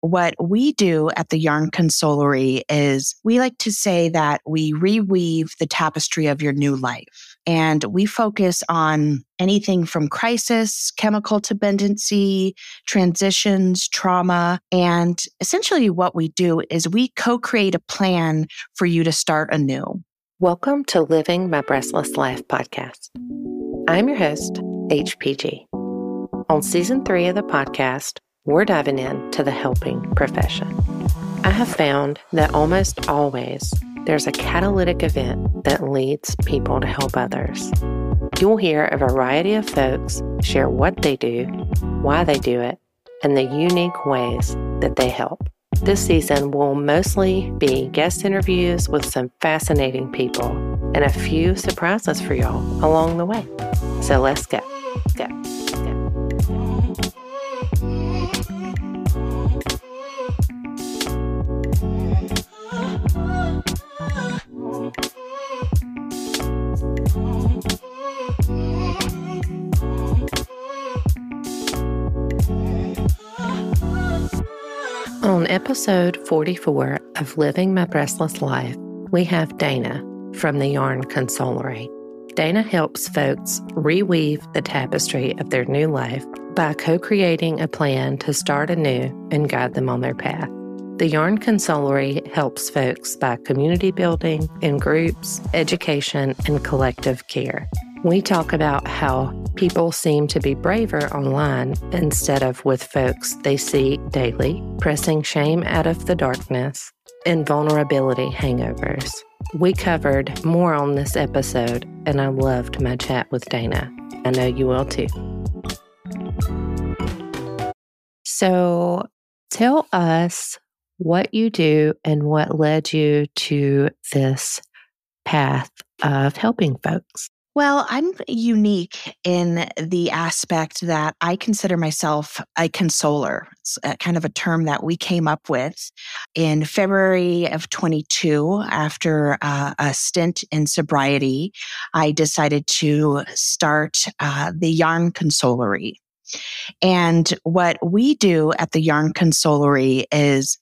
what we do at the Yarn Consolery is we like to say that we reweave the tapestry of your new life. And we focus on anything from crisis, chemical dependency, transitions, trauma. And essentially, what we do is we co create a plan for you to start anew. Welcome to Living My Breastless Life podcast. I'm your host, HPG. On season three of the podcast, we're diving into the helping profession. I have found that almost always there's a catalytic event that leads people to help others. You'll hear a variety of folks share what they do, why they do it, and the unique ways that they help. This season will mostly be guest interviews with some fascinating people and a few surprises for y'all along the way. So let's go. Go. On episode 44 of Living My Breastless Life, we have Dana from the Yarn Consolery. Dana helps folks reweave the tapestry of their new life by co creating a plan to start anew and guide them on their path. The Yarn Consolery helps folks by community building in groups, education, and collective care. We talk about how people seem to be braver online instead of with folks they see daily, pressing shame out of the darkness and vulnerability hangovers. We covered more on this episode, and I loved my chat with Dana. I know you will too. So, tell us what you do and what led you to this path of helping folks. Well, I'm unique in the aspect that I consider myself a consoler. It's a kind of a term that we came up with in February of 22 after uh, a stint in sobriety. I decided to start uh, the Yarn Consolery. And what we do at the Yarn Consolery is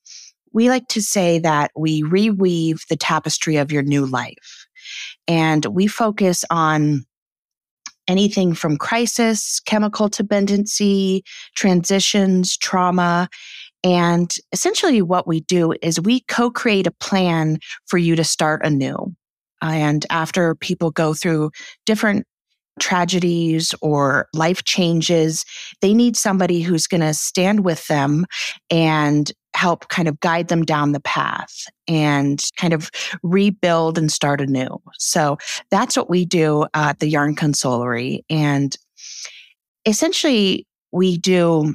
we like to say that we reweave the tapestry of your new life. And we focus on anything from crisis, chemical dependency, transitions, trauma. And essentially, what we do is we co create a plan for you to start anew. And after people go through different tragedies or life changes, they need somebody who's going to stand with them and help kind of guide them down the path and kind of rebuild and start anew. So that's what we do at the Yarn Consolery. And essentially, we do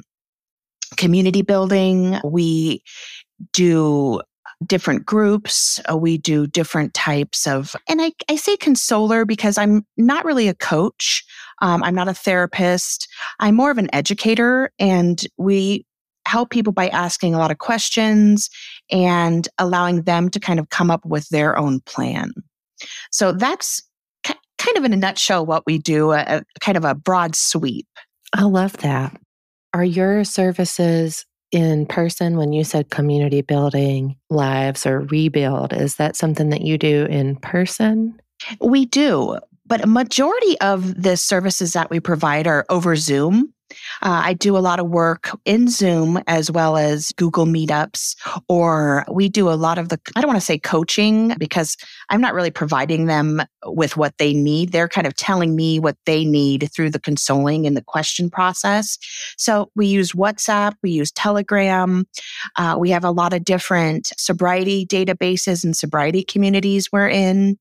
community building, we do different groups. Uh, we do different types of, and I, I say consoler because I'm not really a coach. Um, I'm not a therapist. I'm more of an educator, and we help people by asking a lot of questions and allowing them to kind of come up with their own plan. So that's k- kind of in a nutshell what we do, a, a kind of a broad sweep. I love that. Are your services in person when you said community building lives or rebuild? Is that something that you do in person? We do, but a majority of the services that we provide are over Zoom. Uh, I do a lot of work in Zoom as well as Google Meetups, or we do a lot of the, I don't want to say coaching because I'm not really providing them with what they need. They're kind of telling me what they need through the consoling and the question process. So we use WhatsApp, we use Telegram. Uh, we have a lot of different sobriety databases and sobriety communities we're in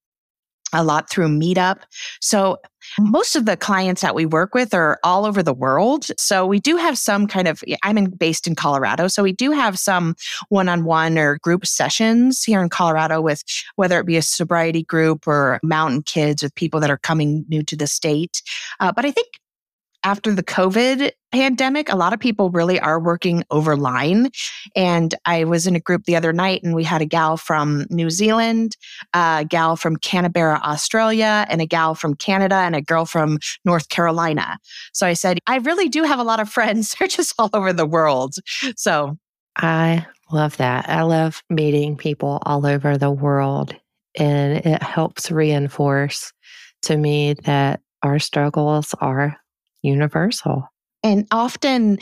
a lot through Meetup. So most of the clients that we work with are all over the world. So we do have some kind of, I'm in, based in Colorado. So we do have some one on one or group sessions here in Colorado with whether it be a sobriety group or mountain kids with people that are coming new to the state. Uh, but I think after the COVID pandemic, a lot of people really are working over line. And I was in a group the other night and we had a gal from New Zealand, a gal from Canberra, Australia, and a gal from Canada and a girl from North Carolina. So I said, I really do have a lot of friends. They're just all over the world. So I love that. I love meeting people all over the world, and it helps reinforce to me that our struggles are universal. And often,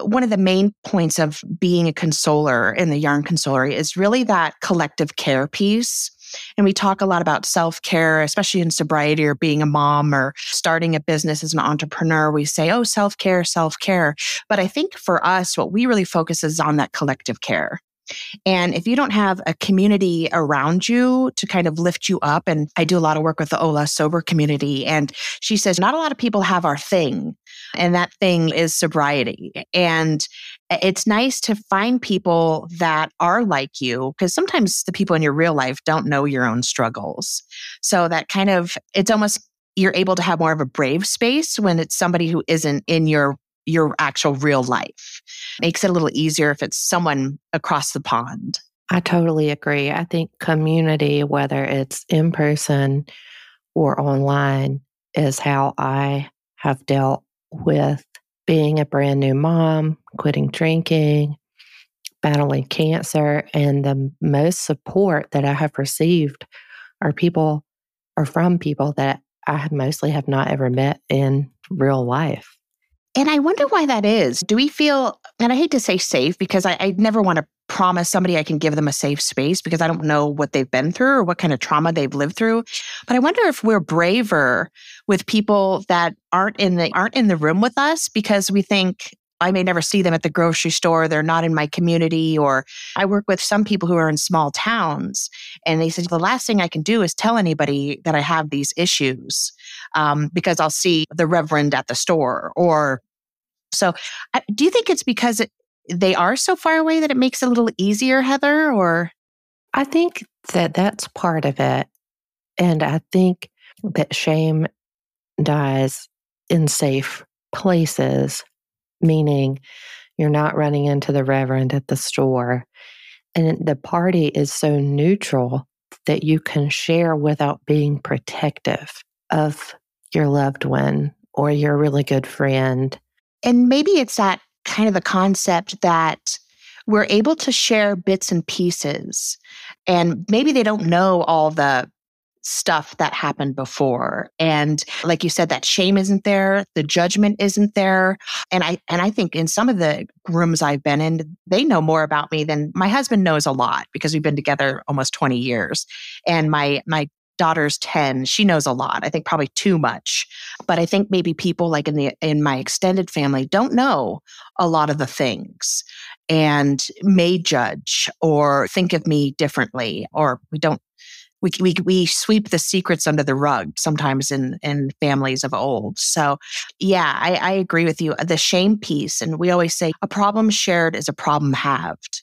one of the main points of being a consoler in the yarn consolery is really that collective care piece. And we talk a lot about self care, especially in sobriety or being a mom or starting a business as an entrepreneur. We say, oh, self care, self care. But I think for us, what we really focus is on that collective care. And if you don't have a community around you to kind of lift you up, and I do a lot of work with the Ola Sober community, and she says, not a lot of people have our thing, and that thing is sobriety. And it's nice to find people that are like you, because sometimes the people in your real life don't know your own struggles. So that kind of, it's almost, you're able to have more of a brave space when it's somebody who isn't in your your actual real life. Makes it a little easier if it's someone across the pond. I totally agree. I think community, whether it's in person or online, is how I have dealt with being a brand new mom, quitting drinking, battling cancer. And the most support that I have received are people or from people that I mostly have not ever met in real life. And I wonder why that is. Do we feel, and I hate to say safe because I, I, never want to promise somebody I can give them a safe space because I don't know what they've been through or what kind of trauma they've lived through. But I wonder if we're braver with people that aren't in the aren't in the room with us because we think I may never see them at the grocery store. They're not in my community. Or I work with some people who are in small towns and they said, the last thing I can do is tell anybody that I have these issues um, because I'll see the reverend at the store. Or so do you think it's because it, they are so far away that it makes it a little easier, Heather? Or I think that that's part of it. And I think that shame dies in safe places meaning you're not running into the reverend at the store. And the party is so neutral that you can share without being protective of your loved one or your really good friend. And maybe it's that kind of the concept that we're able to share bits and pieces. And maybe they don't know all the stuff that happened before and like you said that shame isn't there the judgment isn't there and i and i think in some of the rooms i've been in they know more about me than my husband knows a lot because we've been together almost 20 years and my my daughter's 10 she knows a lot i think probably too much but i think maybe people like in the in my extended family don't know a lot of the things and may judge or think of me differently or we don't we, we, we sweep the secrets under the rug sometimes in, in families of old. So, yeah, I, I agree with you. The shame piece, and we always say a problem shared is a problem halved.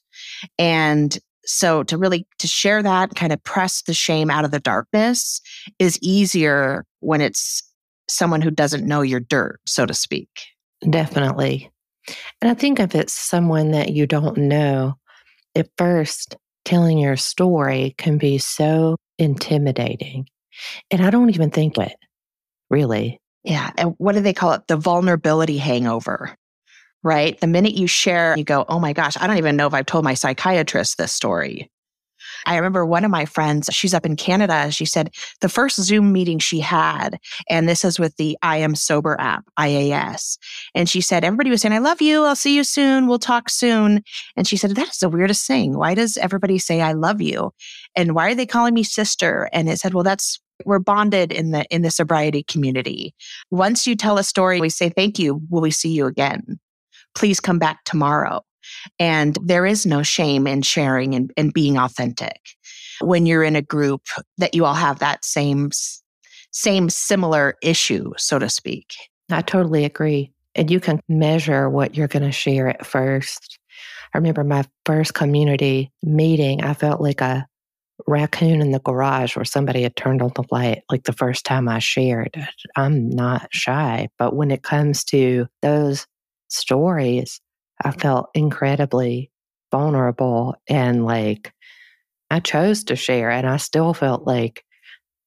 And so to really to share that kind of press the shame out of the darkness is easier when it's someone who doesn't know your dirt so to speak definitely and i think if it's someone that you don't know at first telling your story can be so intimidating. And I don't even think it, really. Yeah. And what do they call it? The vulnerability hangover, right? The minute you share, you go, oh my gosh, I don't even know if I've told my psychiatrist this story. I remember one of my friends, she's up in Canada. She said the first Zoom meeting she had, and this is with the I Am Sober app, IAS. And she said, everybody was saying, I love you. I'll see you soon. We'll talk soon. And she said, that's the weirdest thing. Why does everybody say, I love you? And why are they calling me sister? And it said, well, that's we're bonded in the in the sobriety community. Once you tell a story, we say thank you. Will we see you again? Please come back tomorrow. And there is no shame in sharing and, and being authentic when you're in a group that you all have that same same similar issue, so to speak. I totally agree. And you can measure what you're going to share at first. I remember my first community meeting, I felt like a raccoon in the garage where somebody had turned on the light like the first time I shared. I'm not shy, but when it comes to those stories, I felt incredibly vulnerable and like I chose to share and I still felt like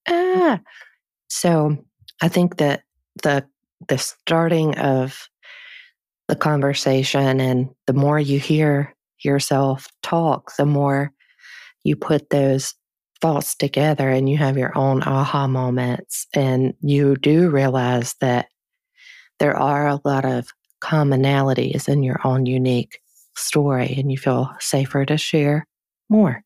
ah so I think that the the starting of the conversation and the more you hear yourself talk, the more you put those thoughts together and you have your own aha moments. And you do realize that there are a lot of commonalities in your own unique story, and you feel safer to share more.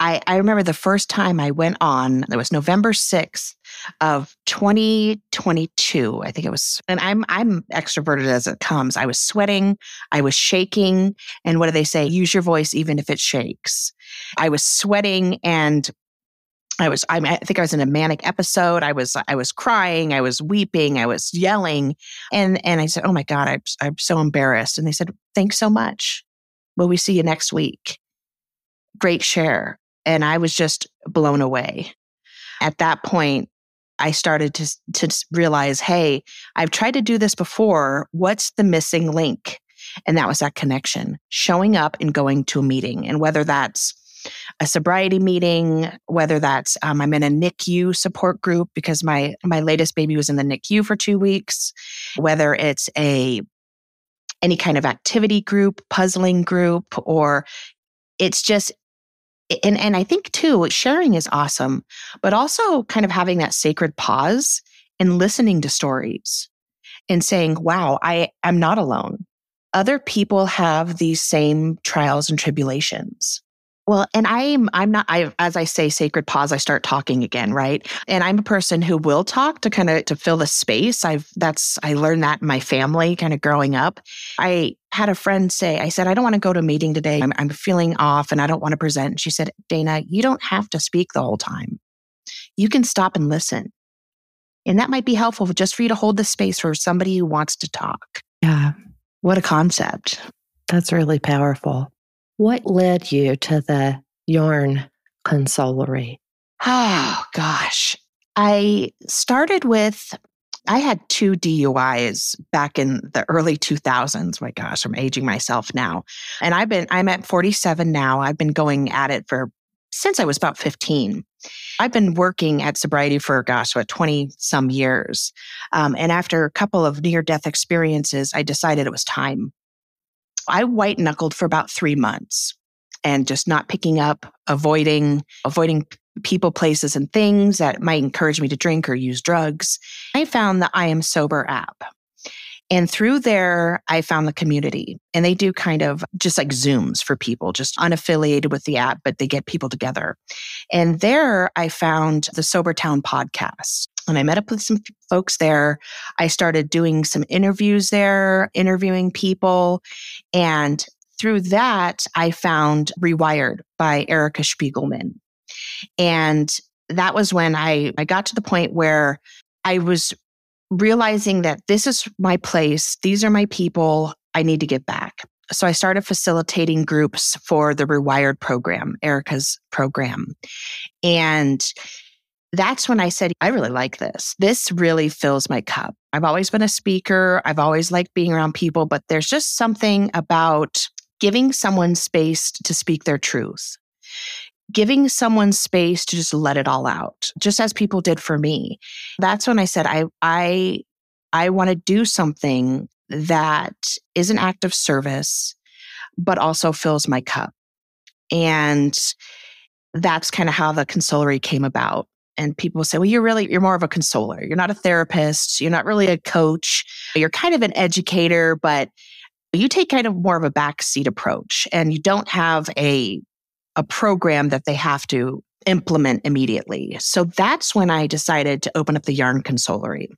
I, I remember the first time I went on, it was November 6th of 2022. I think it was, and I'm I'm extroverted as it comes. I was sweating, I was shaking, and what do they say? Use your voice even if it shakes. I was sweating and I was I, I think I was in a manic episode. I was I was crying, I was weeping, I was yelling. And and I said, "Oh my god, I'm I'm so embarrassed." And they said, "Thanks so much. Will we see you next week?" Great share. And I was just blown away. At that point, I started to to realize, "Hey, I've tried to do this before. What's the missing link?" And that was that connection, showing up and going to a meeting. And whether that's a sobriety meeting, whether that's um, I'm in a NICU support group because my my latest baby was in the NICU for two weeks, whether it's a any kind of activity group, puzzling group, or it's just and and I think too, sharing is awesome, but also kind of having that sacred pause and listening to stories and saying, wow, I am not alone. Other people have these same trials and tribulations. Well, and I'm I'm not I as I say sacred pause I start talking again, right? And I'm a person who will talk to kind of to fill the space. I've that's I learned that in my family kind of growing up. I had a friend say, I said, I don't want to go to a meeting today. I'm, I'm feeling off and I don't want to present. And she said, Dana, you don't have to speak the whole time. You can stop and listen. And that might be helpful just for you to hold the space for somebody who wants to talk. Yeah. What a concept. That's really powerful. What led you to the yarn consolery? Oh, gosh. I started with, I had two DUIs back in the early 2000s. My gosh, I'm aging myself now. And I've been, I'm at 47 now. I've been going at it for since I was about 15. I've been working at sobriety for, gosh, what, 20 some years. Um, and after a couple of near death experiences, I decided it was time. I white knuckled for about three months and just not picking up, avoiding, avoiding people, places, and things that might encourage me to drink or use drugs. I found the I Am Sober app. And through there, I found the community and they do kind of just like Zooms for people, just unaffiliated with the app, but they get people together. And there I found the Sober Town podcast. And I met up with some folks there. I started doing some interviews there, interviewing people. And through that, I found Rewired by Erica Spiegelman. And that was when I, I got to the point where I was realizing that this is my place, these are my people, I need to get back. So I started facilitating groups for the Rewired program, Erica's program. And that's when I said, I really like this. This really fills my cup. I've always been a speaker. I've always liked being around people, but there's just something about giving someone space to speak their truth, giving someone space to just let it all out, just as people did for me. That's when I said, I, I, I want to do something that is an act of service, but also fills my cup. And that's kind of how the consolery came about and people say, well, you're really, you're more of a consoler. You're not a therapist. You're not really a coach. You're kind of an educator, but you take kind of more of a backseat approach and you don't have a, a program that they have to implement immediately. So that's when I decided to open up the yarn consolery.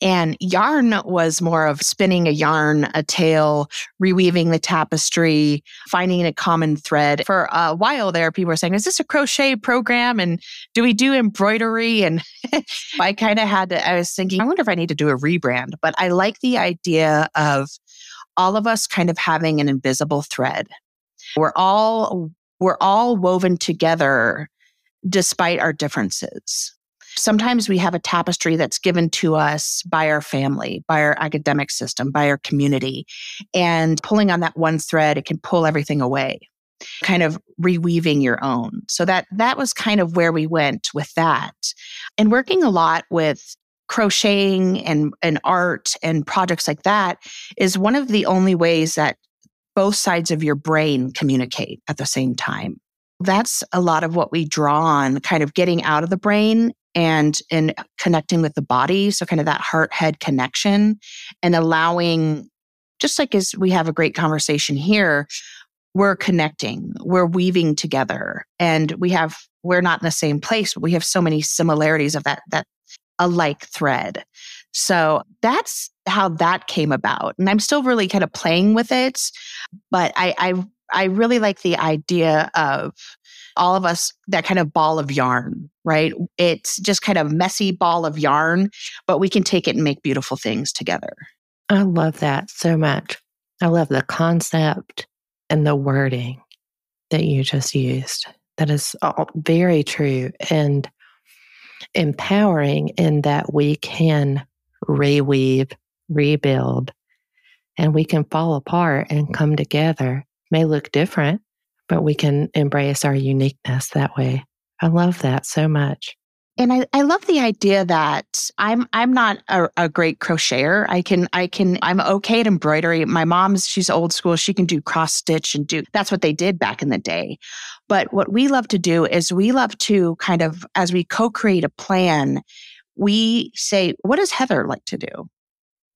And yarn was more of spinning a yarn, a tale, reweaving the tapestry, finding a common thread. For a while there, people were saying, is this a crochet program? And do we do embroidery? And I kind of had to, I was thinking, I wonder if I need to do a rebrand. But I like the idea of all of us kind of having an invisible thread. We're all we're all woven together despite our differences. Sometimes we have a tapestry that's given to us by our family, by our academic system, by our community. And pulling on that one thread, it can pull everything away, kind of reweaving your own. So that that was kind of where we went with that. And working a lot with crocheting and, and art and projects like that is one of the only ways that both sides of your brain communicate at the same time. That's a lot of what we draw on, kind of getting out of the brain and in connecting with the body. So kind of that heart head connection and allowing, just like as we have a great conversation here, we're connecting, we're weaving together and we have, we're not in the same place, but we have so many similarities of that, that a like thread. So that's how that came about. And I'm still really kind of playing with it, but I, I, I really like the idea of all of us that kind of ball of yarn, right? It's just kind of messy ball of yarn, but we can take it and make beautiful things together. I love that so much. I love the concept and the wording that you just used. That is all very true and empowering in that we can reweave, rebuild, and we can fall apart and come together. May look different, but we can embrace our uniqueness that way. I love that so much. And I, I love the idea that I'm I'm not a, a, great crocheter. I can I can I'm okay at embroidery. My mom's she's old school. She can do cross stitch and do that's what they did back in the day. But what we love to do is we love to kind of as we co-create a plan, we say, what does Heather like to do?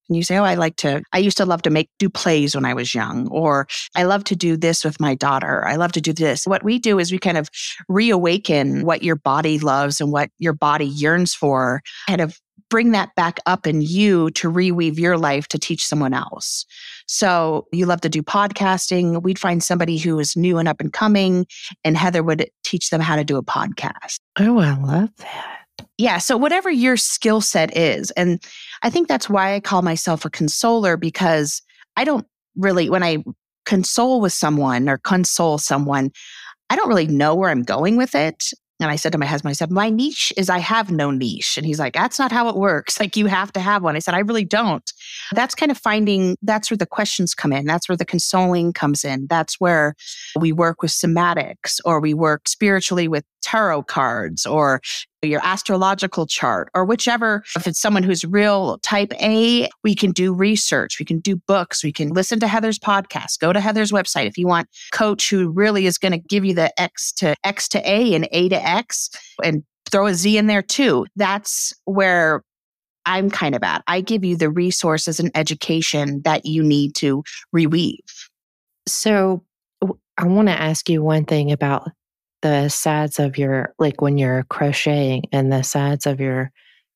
And you say, Oh, I like to, I used to love to make, do plays when I was young, or I love to do this with my daughter. I love to do this. What we do is we kind of reawaken what your body loves and what your body yearns for, kind of bring that back up in you to reweave your life to teach someone else. So you love to do podcasting. We'd find somebody who is new and up and coming, and Heather would teach them how to do a podcast. Oh, I love that. Yeah. So, whatever your skill set is, and I think that's why I call myself a consoler because I don't really, when I console with someone or console someone, I don't really know where I'm going with it. And I said to my husband, I said, my niche is I have no niche. And he's like, that's not how it works. Like you have to have one. I said, I really don't. That's kind of finding, that's where the questions come in. That's where the consoling comes in. That's where we work with somatics or we work spiritually with tarot cards or your astrological chart or whichever. If it's someone who's real type A, we can do research, we can do books, we can listen to Heather's podcast, go to Heather's website. If you want coach who really is going to give you the X to X to A and A to X and throw a Z in there too, that's where I'm kind of at. I give you the resources and education that you need to reweave. So I want to ask you one thing about the sides of your, like when you're crocheting and the sides of your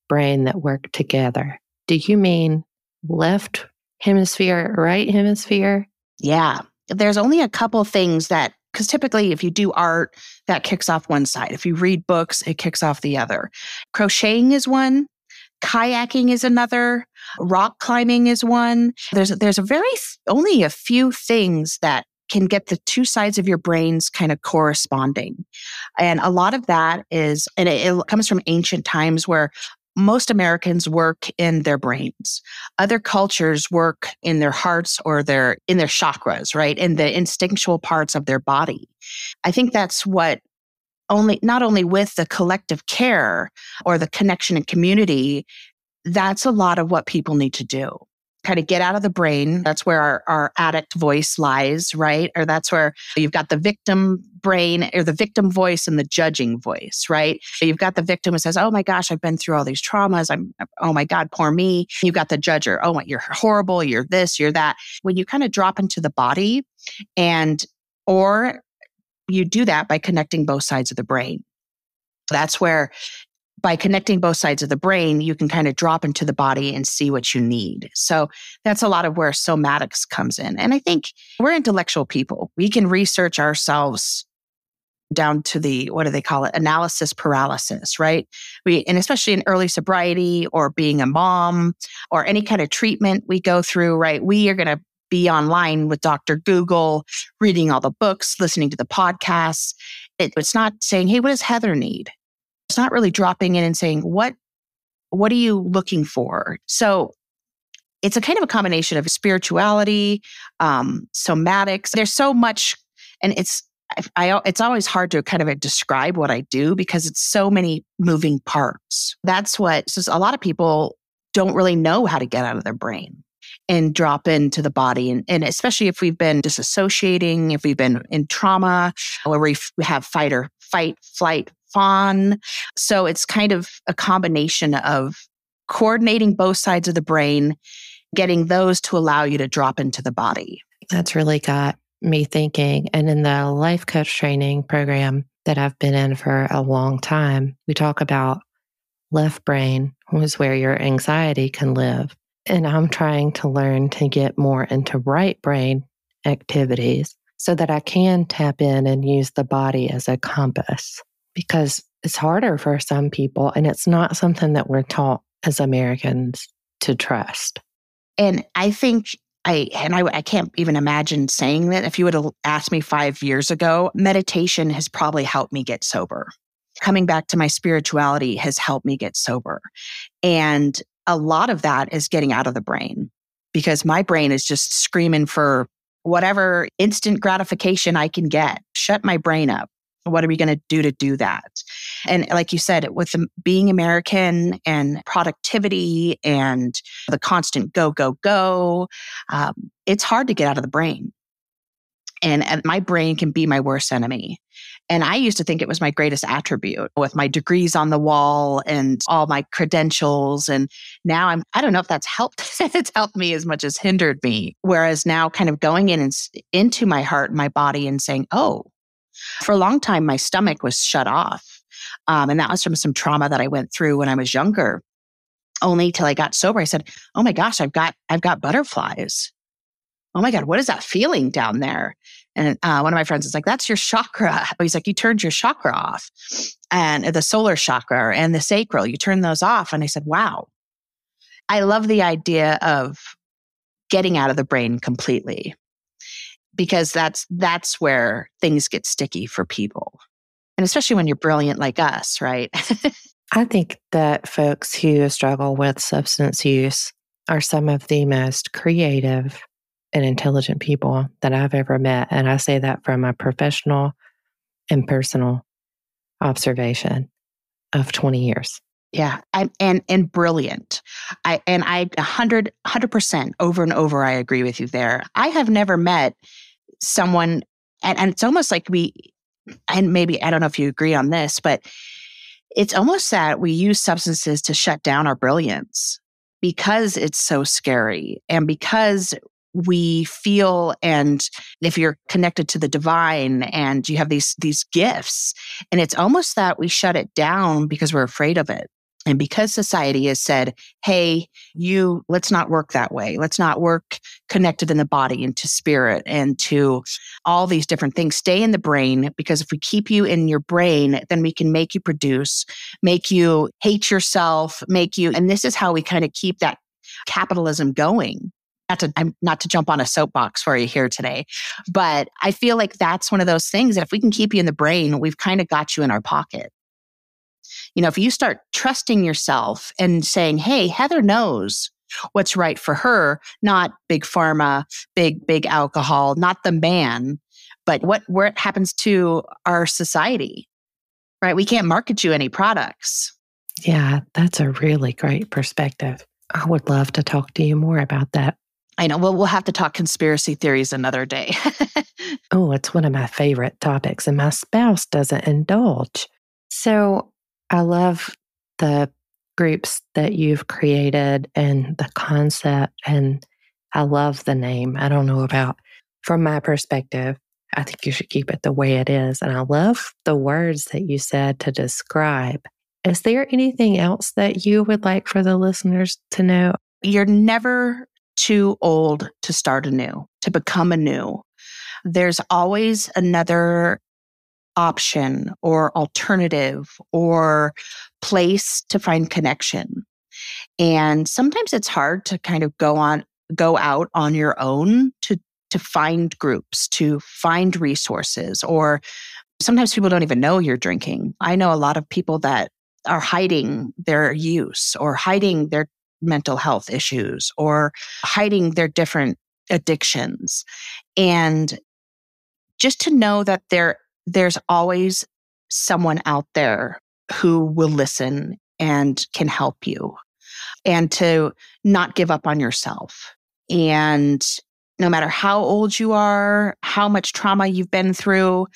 brain that work together. Do you mean left hemisphere, right hemisphere? Yeah. There's only a couple things that, because typically if you do art, that kicks off one side. If you read books, it kicks off the other. Crocheting is one. Kayaking is another. Rock climbing is one. There's there's a very only a few things that can get the two sides of your brains kind of corresponding. And a lot of that is, and it, it comes from ancient times where most Americans work in their brains. Other cultures work in their hearts or their in their chakras, right? In the instinctual parts of their body. I think that's what only not only with the collective care or the connection and community, that's a lot of what people need to do kind of get out of the brain. That's where our, our addict voice lies, right? Or that's where you've got the victim brain or the victim voice and the judging voice, right? You've got the victim who says, Oh my gosh, I've been through all these traumas. I'm, oh my God, poor me. You've got the judger. Oh, you're horrible. You're this, you're that. When you kind of drop into the body and, or you do that by connecting both sides of the brain. That's where by connecting both sides of the brain, you can kind of drop into the body and see what you need. So that's a lot of where somatics comes in. And I think we're intellectual people. We can research ourselves down to the what do they call it analysis paralysis right we and especially in early sobriety or being a mom or any kind of treatment we go through right we are going to be online with dr google reading all the books listening to the podcasts it, it's not saying hey what does heather need it's not really dropping in and saying, what, what are you looking for? So it's a kind of a combination of spirituality, um, somatics. There's so much, and it's, I, I, it's always hard to kind of describe what I do because it's so many moving parts. That's what so a lot of people don't really know how to get out of their brain. and drop into the body. And, and especially if we've been disassociating, if we've been in trauma, where we have fight or fight, flight, fawn. So it's kind of a combination of coordinating both sides of the brain, getting those to allow you to drop into the body. That's really got me thinking. And in the life coach training program that I've been in for a long time, we talk about left brain was where your anxiety can live. And I'm trying to learn to get more into right brain activities so that I can tap in and use the body as a compass because it's harder for some people and it's not something that we're taught as Americans to trust. And I think I and I, I can't even imagine saying that. If you would have asked me five years ago, meditation has probably helped me get sober. Coming back to my spirituality has helped me get sober. And a lot of that is getting out of the brain because my brain is just screaming for whatever instant gratification I can get. Shut my brain up. What are we going to do to do that? And like you said, with being American and productivity and the constant go, go, go, um, it's hard to get out of the brain. And, and my brain can be my worst enemy. And I used to think it was my greatest attribute with my degrees on the wall and all my credentials. And now I'm, I don't know if that's helped. it's helped me as much as hindered me. Whereas now kind of going in and into my heart, my body and saying, oh, for a long time, my stomach was shut off. Um, and that was from some trauma that I went through when I was younger. Only till I got sober, I said, "Oh my gosh, I've got I've got butterflies. Oh my god, what is that feeling down there?" And uh, one of my friends is like, "That's your chakra." He's like, "You turned your chakra off, and the solar chakra and the sacral, you turn those off." And I said, "Wow." I love the idea of getting out of the brain completely because that's that's where things get sticky for people and especially when you're brilliant like us right i think that folks who struggle with substance use are some of the most creative and intelligent people that i've ever met and i say that from a professional and personal observation of 20 years yeah, I, and and brilliant. I and I 100 100% over and over I agree with you there. I have never met someone, and, and it's almost like we, and maybe I don't know if you agree on this, but it's almost that we use substances to shut down our brilliance because it's so scary and because we feel and if you're connected to the divine and you have these these gifts and it's almost that we shut it down because we're afraid of it and because society has said, hey, you, let's not work that way. Let's not work connected in the body and to spirit and to all these different things. Stay in the brain because if we keep you in your brain, then we can make you produce, make you hate yourself, make you, and this is how we kind of keep that capitalism going not to I'm not to jump on a soapbox for you here today, but I feel like that's one of those things that if we can keep you in the brain, we've kind of got you in our pocket. You know, if you start trusting yourself and saying, hey, Heather knows what's right for her, not big pharma, big, big alcohol, not the man, but what it happens to our society, right? We can't market you any products. Yeah, that's a really great perspective. I would love to talk to you more about that. I know. Well, we'll have to talk conspiracy theories another day. oh, it's one of my favorite topics, and my spouse doesn't indulge. So, I love the groups that you've created and the concept. And I love the name. I don't know about, from my perspective, I think you should keep it the way it is. And I love the words that you said to describe. Is there anything else that you would like for the listeners to know? You're never too old to start anew, to become anew. There's always another option or alternative or place to find connection. And sometimes it's hard to kind of go on, go out on your own to, to find groups, to find resources, or sometimes people don't even know you're drinking. I know a lot of people that are hiding their use or hiding their mental health issues or hiding their different addictions. And just to know that there there's always someone out there who will listen and can help you and to not give up on yourself And no matter how old you are, how much trauma you've been through,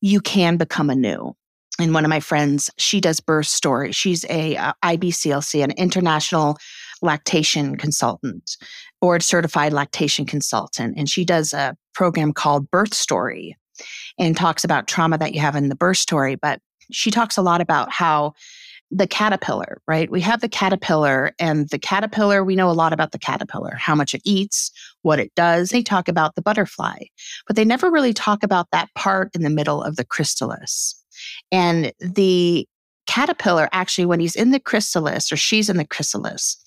you can become anew. And one of my friends, she does birth story. She's a uh, IBCLC, an international lactation consultant, board certified lactation consultant. And she does a program called Birth Story and talks about trauma that you have in the birth story. But she talks a lot about how the caterpillar, right? We have the caterpillar, and the caterpillar, we know a lot about the caterpillar, how much it eats, what it does. They talk about the butterfly, but they never really talk about that part in the middle of the chrysalis. And the caterpillar, actually, when he's in the chrysalis or she's in the chrysalis,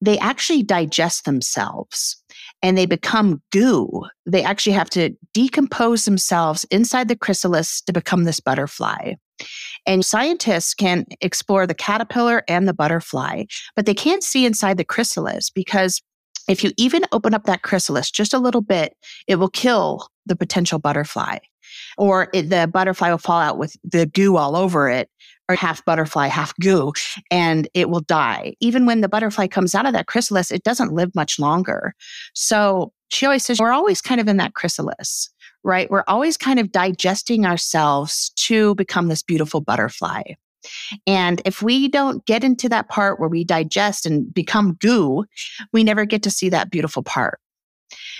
they actually digest themselves and they become goo. They actually have to decompose themselves inside the chrysalis to become this butterfly. And scientists can explore the caterpillar and the butterfly, but they can't see inside the chrysalis because if you even open up that chrysalis just a little bit, it will kill the potential butterfly. Or it, the butterfly will fall out with the goo all over it, or half butterfly, half goo, and it will die. Even when the butterfly comes out of that chrysalis, it doesn't live much longer. So she always says, we're always kind of in that chrysalis right? We're always kind of digesting ourselves to become this beautiful butterfly. And if we don't get into that part where we digest and become goo, we never get to see that beautiful part.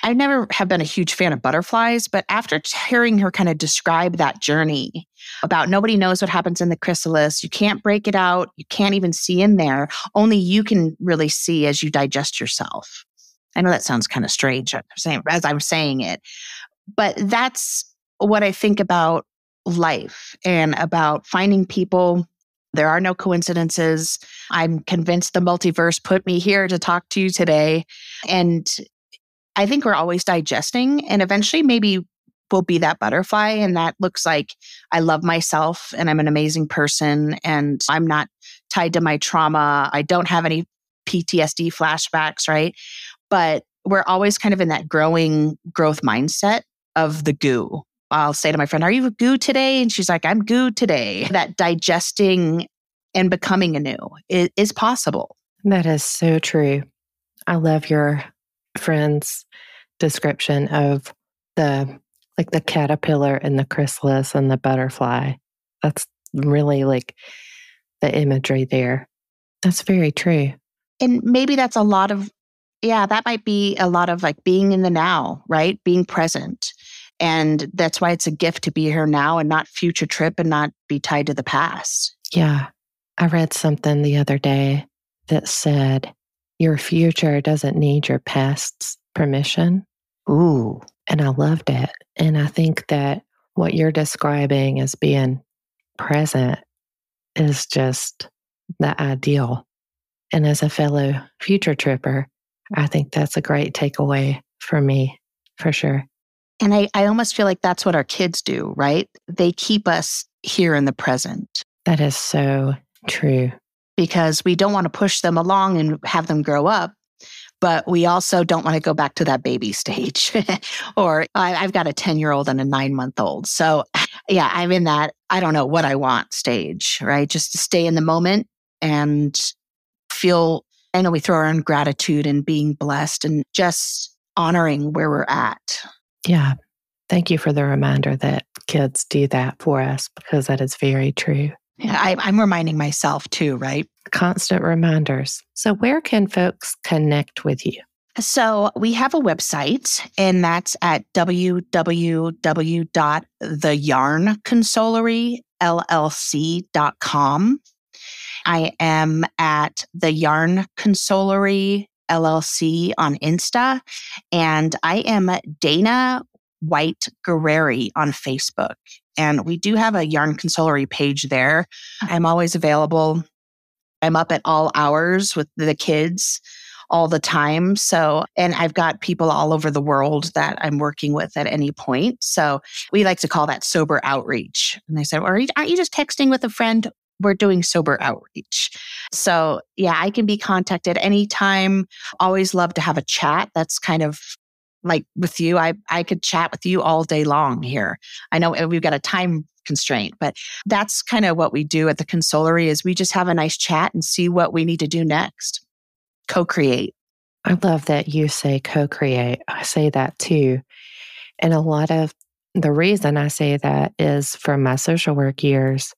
I never have been a huge fan of butterflies, but after hearing her kind of describe that journey about nobody knows what happens in the chrysalis, you can't break it out, you can't even see in there, only you can really see as you digest yourself. I know that sounds kind of strange as I'm saying it, but that's what I think about life and about finding people. There are no coincidences. I'm convinced the multiverse put me here to talk to you today. And I think we're always digesting, and eventually, maybe we'll be that butterfly. And that looks like I love myself and I'm an amazing person and I'm not tied to my trauma. I don't have any PTSD flashbacks, right? But we're always kind of in that growing growth mindset of the goo. I'll say to my friend, Are you a goo today? And she's like, I'm goo today. That digesting and becoming anew is, is possible. That is so true. I love your friend's description of the like the caterpillar and the chrysalis and the butterfly. That's really like the imagery there. That's very true. And maybe that's a lot of yeah, that might be a lot of like being in the now, right? Being present. And that's why it's a gift to be here now and not future trip and not be tied to the past. Yeah. I read something the other day that said your future doesn't need your past's permission. Ooh. And I loved it. And I think that what you're describing as being present is just the ideal. And as a fellow future tripper, I think that's a great takeaway for me, for sure. And I, I almost feel like that's what our kids do, right? They keep us here in the present. That is so true. Because we don't want to push them along and have them grow up, but we also don't want to go back to that baby stage. or I, have got a 10 year old and a nine month old. So, yeah, I'm in that I don't know what I want stage, right? Just to stay in the moment and feel I know we throw around gratitude and being blessed and just honoring where we're at. Yeah. Thank you for the reminder that kids do that for us because that is very true. Yeah, I, I'm reminding myself too, right? Constant reminders. So, where can folks connect with you? So, we have a website, and that's at www.theyarnconsoleryllc.com. I am at the Yarn Consolery LLC on Insta, and I am Dana White Guerrie on Facebook. And we do have a Yarn Consolery page there. I'm always available. I'm up at all hours with the kids all the time. So, and I've got people all over the world that I'm working with at any point. So we like to call that sober outreach. And they said, well, aren't you just texting with a friend? we're doing sober outreach. So, yeah, I can be contacted anytime. Always love to have a chat. That's kind of like with you. I, I could chat with you all day long here. I know we've got a time constraint, but that's kind of what we do at the consolery is we just have a nice chat and see what we need to do next. Co-create. I love that you say co create. I say that too. And a lot of the reason I say that is from my social work years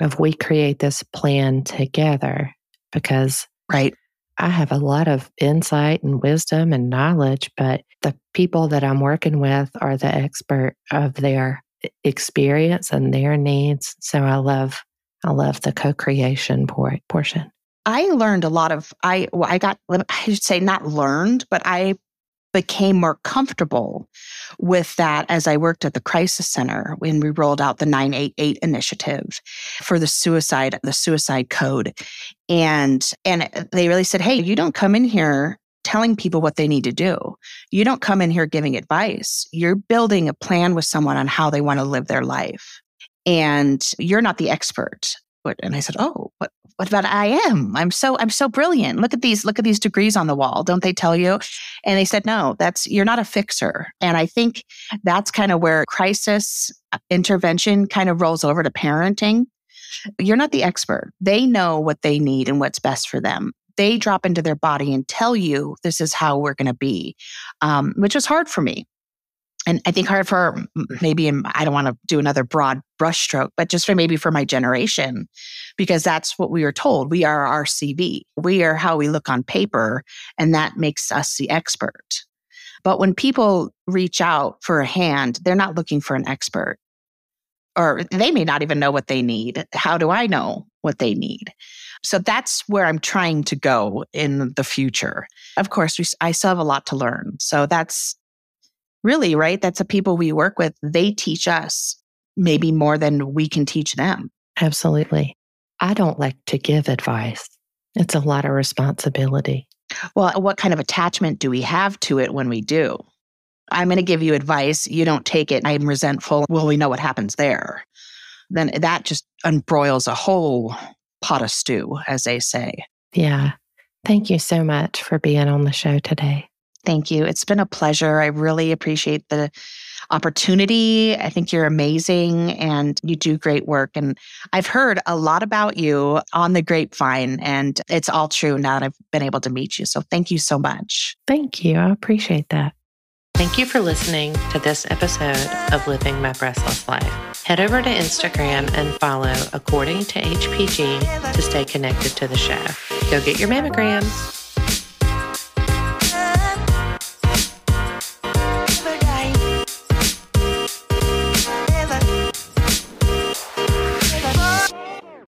of we create this plan together because right I have a lot of insight and wisdom and knowledge, but the people that I'm working with are the expert of their experience and their needs. So I love I love the co-creation portion. I learned a lot of I well, I got I should say not learned, but I became more comfortable with that as I worked at the crisis center when we rolled out the 988 initiative for the suicide the suicide code and and uh, they really said hey you don't come in here telling people what they need to do you don't come in here giving advice you're building a plan with someone on how they want to live their life and you're not the expert and I said, "Oh, what what about I am? I'm so I'm so brilliant. Look at these look at these degrees on the wall. Don't they tell you?" And they said, "No, that's you're not a fixer." And I think that's kind of where crisis uh, intervention kind of rolls over to parenting. You're not the expert. They know what they need and what's best for them. They drop into their body and tell you this is how we're going to be, um, which was hard for me and I think hard for maybe I don't want to do another broad brushstroke, but just for maybe for my generation, because that's what we were told. We are our CV. We are how we look on paper, and that makes us the expert. But when people reach out for a hand, they're not looking for an expert, or they may not even know what they need. How do I know what they need? So that's where I'm trying to go in the future. Of course, we, I still have a lot to learn. So that's really, right? That's the people we work with. They teach us maybe more than we can teach them. Absolutely. I don't like to give advice, it's a lot of responsibility. Well, what kind of attachment do we have to it when we do? I'm going to give you advice. You don't take it. I'm resentful. Well, we know what happens there. Then that just unbroils a whole pot of stew, as they say. Yeah. Thank you so much for being on the show today. Thank you. It's been a pleasure. I really appreciate the opportunity. I think you're amazing and you do great work. And I've heard a lot about you on the grapevine, and it's all true now that I've been able to meet you. So thank you so much. Thank you. I appreciate that. Thank you for listening to this episode of Living My Breastless Life. Head over to Instagram and follow According to HPG to stay connected to the show. Go get your mammograms.